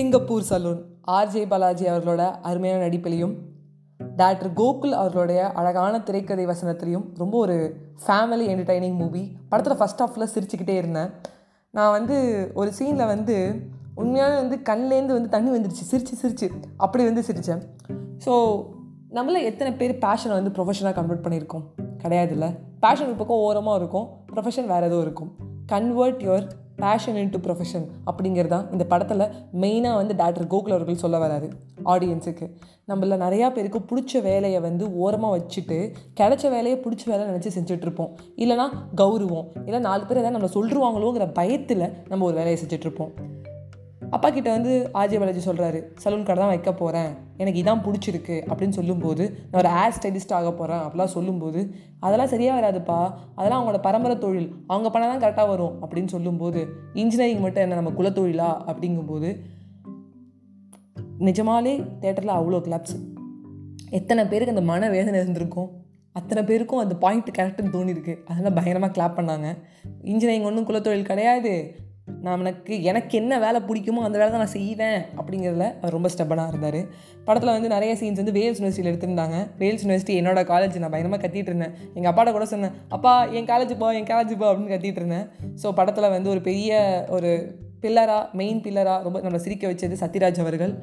Singapore salon. RJ Balaji அவர்களோட அருமையான நடிப்பிலையும் doctor Gokul அவர்களுடைய அழகான திரைக்கதை வசனத்திலையும் ரொம்ப ஒரு ஃபேமிலி என்டர்டைனிங் மூவி படத்தில் ஃபஸ்ட் ஆஃப்ல சிரிச்சுக்கிட்டே இருந்தேன். நான் வந்து ஒரு சீனில் வந்து உண்மையாகவே வந்து கண்லேருந்து வந்து தண்ணி வந்துருச்சு. சிரிச்சு சிரிச்சு அப்படி வந்து சிரித்தேன் ஸோ நம்மள எத்தனை பேர் பேஷனை வந்து ப்ரொஃபஷனாக கன்வெர்ட் பண்ணியிருக்கோம்? கிடையாது இல்லை பேஷன் ஒரு பக்கம் ஓரமாக இருக்கும். ப்ரொஃபஷன் வேறு எதுவும் இருக்கும். Convert your passion into profession அப்படிங்கிறது தான் இந்த படத்தில் மெயினாக வந்து டாக்டர் கோகுல் அவர்கள் சொல்ல வராரு ஆடியன்ஸுக்கு நம்மள நிறையா பேருக்கு பிடிச்ச வேலையை வந்து ஓரமாக வச்சுட்டு கிடைச்ச வேலையை பிடிச்ச வேலை நினச்சி செஞ்சிட்ருப்போம் இல்லைனா கௌரவம் இல்லை நாலு பேர் எதாவது நம்மளை சொல்லிருவாங்களோங்கிற பயத்தில் நம்ம ஒரு வேலையை செஞ்சிட்ருப்போம் அப்பா கிட்ட வந்து ஆர்ஜே பாலாஜி சொல்கிறாரு சலூன் கடை தான் வைக்க போகிறேன் எனக்கு இதான் பிடிச்சிருக்கு. அப்படின்னு சொல்லும்போது நான் ஒரு ஹேர் ஸ்டைலிஸ்ட் ஆக போகிறேன் அப்படிலாம் சொல்லும்போது அதெல்லாம் சரியாக வராதுப்பா. அதெல்லாம் அவங்களோட பரம்பரை தொழில். அவங்க பண்ணால் தான் கரெக்டாக வரும். அப்படின்னு சொல்லும்போது இன்ஜினியரிங் மட்டும் என்ன நம்ம குலத்தொழிலா அப்படிங்கும்போது நிஜமாலே தேட்டரில் அவ்வளோ கிளப்ஸ் எத்தனை பேருக்கு அந்த மன வேதனை இருந்திருக்கும்? அத்தனை பேருக்கும் அந்த பாயிண்ட் கரெக்டுன்னு தோணியிருக்கு. அதெல்லாம் பயங்கரமாக கிளாப் பண்ணாங்க. இன்ஜினியரிங் ஒன்றும் குலத்தொழில் கிடையாது. நான் எனக்கு எனக்கு என்ன வேலை பிடிக்குமோ அந்த வேலை தான் நான் செய்வேன் அப்படிங்கிறதுல அவர் ரொம்ப ஸ்டெபனாக இருந்தார். படத்தில் வந்து நிறைய சீன்ஸ் வந்து வேல்ஸ் யூனிவர்சிட்டியில் எடுத்திருந்தாங்க. வேல்ஸ் யூனிவர்சிட்டி என்னோட காலேஜ் நான் பயங்கரமாக கத்திட்டு இருந்தேன். எங்கள் அப்பாட்ட கூட சொன்னேன் அப்பா என் காலேஜ் போ என் காலேஜ் போ அப்படின்னு கத்திட்டு இருந்தேன். ஸோ படத்தில் வந்து ஒரு பெரிய ஒரு பில்லராக மெயின் பில்லராக ரொம்ப நம்மளை சிரிக்க வச்சது சத்யராஜ் அவர்கள்.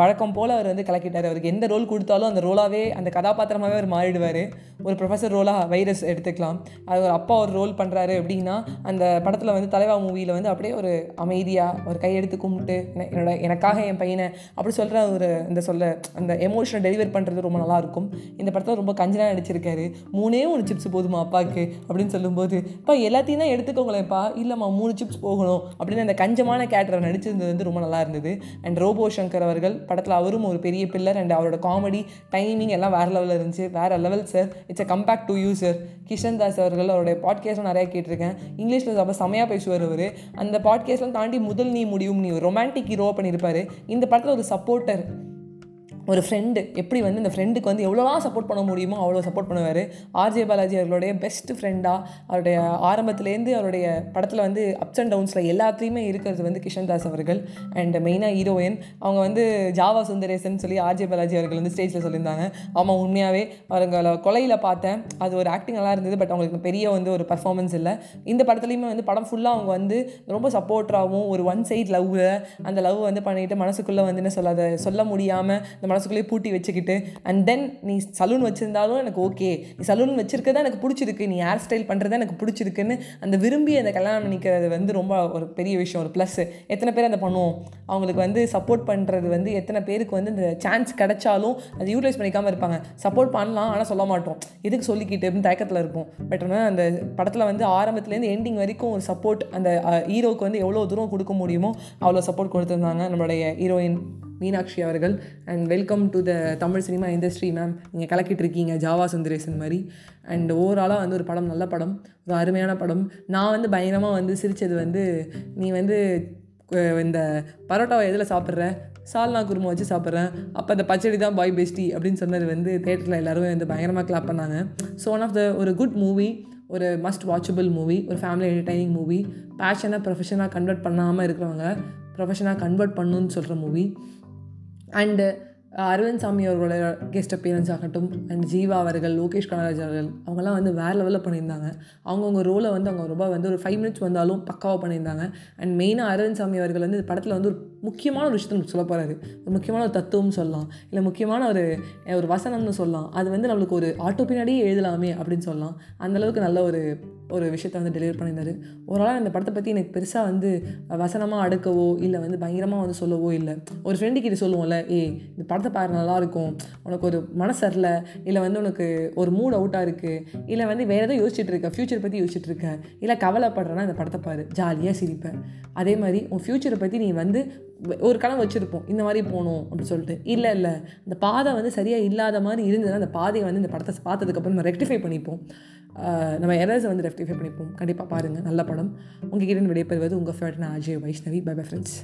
வழக்கம் போல் அவர் வந்து கலக்கிட்டார். அவருக்கு எந்த ரோல் கொடுத்தாலும் அந்த ரோலாகவே அந்த கதாபாத்திரமாகவே அவர் மாறிடுவார். ஒரு ப்ரொஃபஸர் ரோலாக வைரஸ் எடுத்துக்கலாம். அது ஒரு அப்பா ஒரு ரோல் பண்ணுறாரு அப்படின்னா அந்த படத்தில் வந்து தலைவா மூவியில் வந்து அப்படியே ஒரு அமைதியாக ஒரு கையெடுத்து கும்பிட்டு என்னோட எனக்காக என் பையனை அப்படி சொல்கிற ஒரு இந்த சொல்ல அந்த எமோஷனை டெலிவர் பண்ணுறது ரொம்ப நல்லாயிருக்கும் இந்த படத்தில் ரொம்ப கஞ்சனாக நடிச்சிருக்காரு. மூணே மூணு சிப்ஸ் போதுமா அப்பாவுக்கு அப்படின்னு சொல்லும்போது இப்போ எல்லாத்தையும் தான் எடுத்துக்கோங்களேன்ப்பா. இல்லைம்மா மூணு சிப்ஸ் போகணும். அப்படின்னு அந்த கஞ்சமான கேரக்டரை நடிச்சிருந்தது வந்து ரொம்ப நல்லா இருந்தது. அண்ட் ரோபோ சங்கர் அவர்கள் படத்தில் அவரும் ஒரு பெரிய பில்லர் அண்ட் அவரோட காமெடி டைமிங் எல்லாம் வேறு லெவலில் இருந்துச்சு. வேறு level sir it's a comeback to you sir Kishan Das அவர்கள் அவருடைய பாட்காஸ்ட்டும் நிறையா கேட்டிருக்கேன். இங்கிலீஷில் ரொம்ப செமையாக பேசுவார் அவர். அந்த பாட்காஸ்ட்லாம் தாண்டி முதல் நீ முடியும் நீ ஒரு ரொமான்டிக் ஹீரோ பண்ணியிருப்பாரு இந்த படத்தில் ஒரு சப்போர்ட்டர் ஒரு ஃப்ரெண்டு எப்படி வந்து இந்த ஃப்ரெண்டுக்கு வந்து எவ்வளோலாம் சப்போர்ட் பண்ண முடியுமோ அவ்வளோ சப்போர்ட் பண்ணுவார். ஆர்ஜே பாலாஜி அவர்களுடைய பெஸ்ட் ஃப்ரெண்டாக அவருடைய ஆரம்பத்துலேருந்து அவருடைய படத்தில் வந்து அப்ஸ் அண்ட் டவுன்ஸில் எல்லாத்துலேயுமே இருக்கிறது வந்து கிஷன் தாஸ் அவர்கள் அண்ட் மெயினாக ஹீரோயின் அவங்க வந்து ஜாவா சுந்தரேசன் சொல்லி ஆர்ஜே பாலாஜி அவர்கள் வந்து ஸ்டேஜில் சொல்லியிருந்தாங்க. ஆமாம் உண்மையாகவே அவங்கள கொலையில் பார்த்தேன். அது ஒரு ஆக்டிங் நல்லா இருந்தது பட் அவங்களுக்கு பெரிய வந்து ஒரு பர்ஃபார்மன்ஸ் இல்லை. இந்த படத்துலையுமே வந்து படம் ஃபுல்லாக அவங்க வந்து ரொம்ப சப்போர்ட்டராகவும் ஒரு ஒன் சைட் லவ்வு அந்த லவ் வந்து பண்ணிட்டு மனசுக்குள்ளே வந்து என்ன சொல்லாத சொல்ல முடியாமல் இந்த மனசுக்குள்ளேயே பூட்டி வச்சுக்கிட்டு அண்ட் தென் நீ சலூன் வச்சுருந்தாலும் எனக்கு ஓகே நீ சலூன் வச்சுருக்கதான் எனக்கு பிடிச்சிருக்கு. நீ ஹேர் ஸ்டைல் பண்ணுறதா எனக்கு பிடிச்சிருக்குன்னு அந்த விரும்பி அந்த கல்யாணம் பண்ணிக்கிறது வந்து ரொம்ப ஒரு பெரிய விஷயம் ஒரு ப்ளஸ் எத்தனை பேர் அதை பண்ணுவோம்? அவங்களுக்கு வந்து சப்போர்ட் பண்ணுறது வந்து எத்தனை பேருக்கு வந்து இந்த சான்ஸ் கிடைச்சாலும் அதை யூட்டிலைஸ் பண்ணிக்காமல் இருப்பாங்க. சப்போர்ட் பண்ணலாம் ஆனால் சொல்ல மாட்டோம். எதுக்கு சொல்லிக்கிட்டு அப்படின்னு தயக்கத்தில் இருப்போம்? பட் ஆனால் அந்த படத்தில் வந்து ஆரம்பத்துலேருந்து எண்டிங் வரைக்கும் ஒரு சப்போர்ட் அந்த ஹீரோவுக்கு வந்து எவ்வளோ தூரம் கொடுக்க முடியுமோ அவ்வளோ சப்போர்ட் கொடுத்துருந்தாங்க நம்மளுடைய ஹீரோயின் மீனாட்சி அவர்கள். And welcome to the Tamil cinema industry ma'am நீங்கள் கலக்கிட்டு இருக்கீங்க ஜாவா சுந்தரேசன் மாதிரி. அண்ட் ஓவராலாக வந்து ஒரு படம் நல்ல படம். ஒரு அருமையான படம். நான் வந்து பயங்கரமாக வந்து சிரித்தது வந்து நீ வந்து இந்த பரோட்டாவை எதில் சாப்பிட்ற? சால்னா குருமா வச்சு சாப்பிட்றேன். அப்போ அந்த பச்சடி தான் பாய் பெஸ்டி அப்படின்னு சொன்னது வந்து தேட்டரில் எல்லோரும் வந்து பயங்கரமாக கிளாப் பண்ணாங்க. ஸோ ஒன் ஆஃப் த ஒரு குட் மூவி ஒரு மஸ்ட் வாட்சபிள் மூவி ஒரு ஃபேமிலி என்டர்டைனிங் மூவி பேஷனாக ப்ரொஃபஷனாக கன்வெர்ட் பண்ணாமல் இருக்கிறவங்க ப்ரொஃபஷனாக கன்வெர்ட் பண்ணுன்னு சொல்கிற மூவி அண்டு அரவிந்த் சாமி அவர்களோட கெஸ்ட் அப்பியரன்ஸ் ஆகட்டும் அண்ட் ஜீவா அவர்கள் லோகேஷ் கனராஜ் அவர்கள் அவங்கெல்லாம் வந்து வேறு லெவலில் பண்ணியிருந்தாங்க. அவங்கவுங்க ரோலை வந்து அவங்க ரொம்ப வந்து ஒரு ஃபைவ் மினிட்ஸ் வந்தாலும் பக்காவாக பண்ணியிருந்தாங்க. அண்ட் மெயினாக அரவிந்த் சாமி அவர்கள் வந்து படத்தில் வந்து ஒரு முக்கியமான ஒரு விஷயத்தை நமக்கு சொல்ல போகிறாரு ஒரு முக்கியமான ஒரு தத்துவம்னு சொல்லலாம். இல்லை முக்கியமான ஒரு ஒரு வசனம்னு சொல்லலாம். அது வந்து நம்மளுக்கு ஒரு ஆட்டோ பின்னாடியே எழுதலாமே அப்படின்னு சொல்லலாம். அந்தளவுக்கு நல்ல ஒரு ஒரு விஷயத்தை வந்து டெலிவர் பண்ணியிருந்தாரு. ஓரளவு இந்த படத்தை பற்றி எனக்கு பெருசாக வந்து வசனமாக அடுக்கவோ இல்லை வந்து பயங்கரமாக வந்து சொல்லவோ இல்லை. ஒரு ஃப்ரெண்டு கிட்ட சொல்லுவோம்ல ஏய் இந்த படத்தை பாரு நல்லா இருக்கும். உனக்கு ஒரு மனசு சரியில்லை இல்லை வந்து உனக்கு ஒரு மூட் அவுட்டாக இருக்குது இல்லை வந்து வேறு ஏதோ யோசிச்சுட்டு இருக்க. ஃப்யூச்சர் பற்றி யோசிச்சுட்டு இருக்க. இல்லை கவலைப்படுறேன்னா இந்த படத்தை பாரு. ஜாலியாக சிரிப்பேன் அதே மாதிரி உன் ஃப்யூச்சரை பற்றி நீ வந்து ஒரு கனவு வச்சுருப்போம். இந்த மாதிரி போகணும் அப்படின்னு சொல்லிட்டு. இல்லை இல்லை. அந்த பாதை வந்து சரியாக இல்லாத மாதிரி இருந்ததுன்னா அந்த பாதையை வந்து இந்த படத்தை பார்த்ததுக்கப்புறம் நம்ம ரெக்டிஃபை பண்ணிப்போம். நம்ம எரர்ஸை வந்து ரெக்டிஃபை பண்ணிப்போம். கண்டிப்பாக பாருங்கள் நல்ல படம். உங்ககிட்ட விடைபெறுவது உங்கள் ஃபேவரட் நான் Ajay Vaishnavi bye bye friends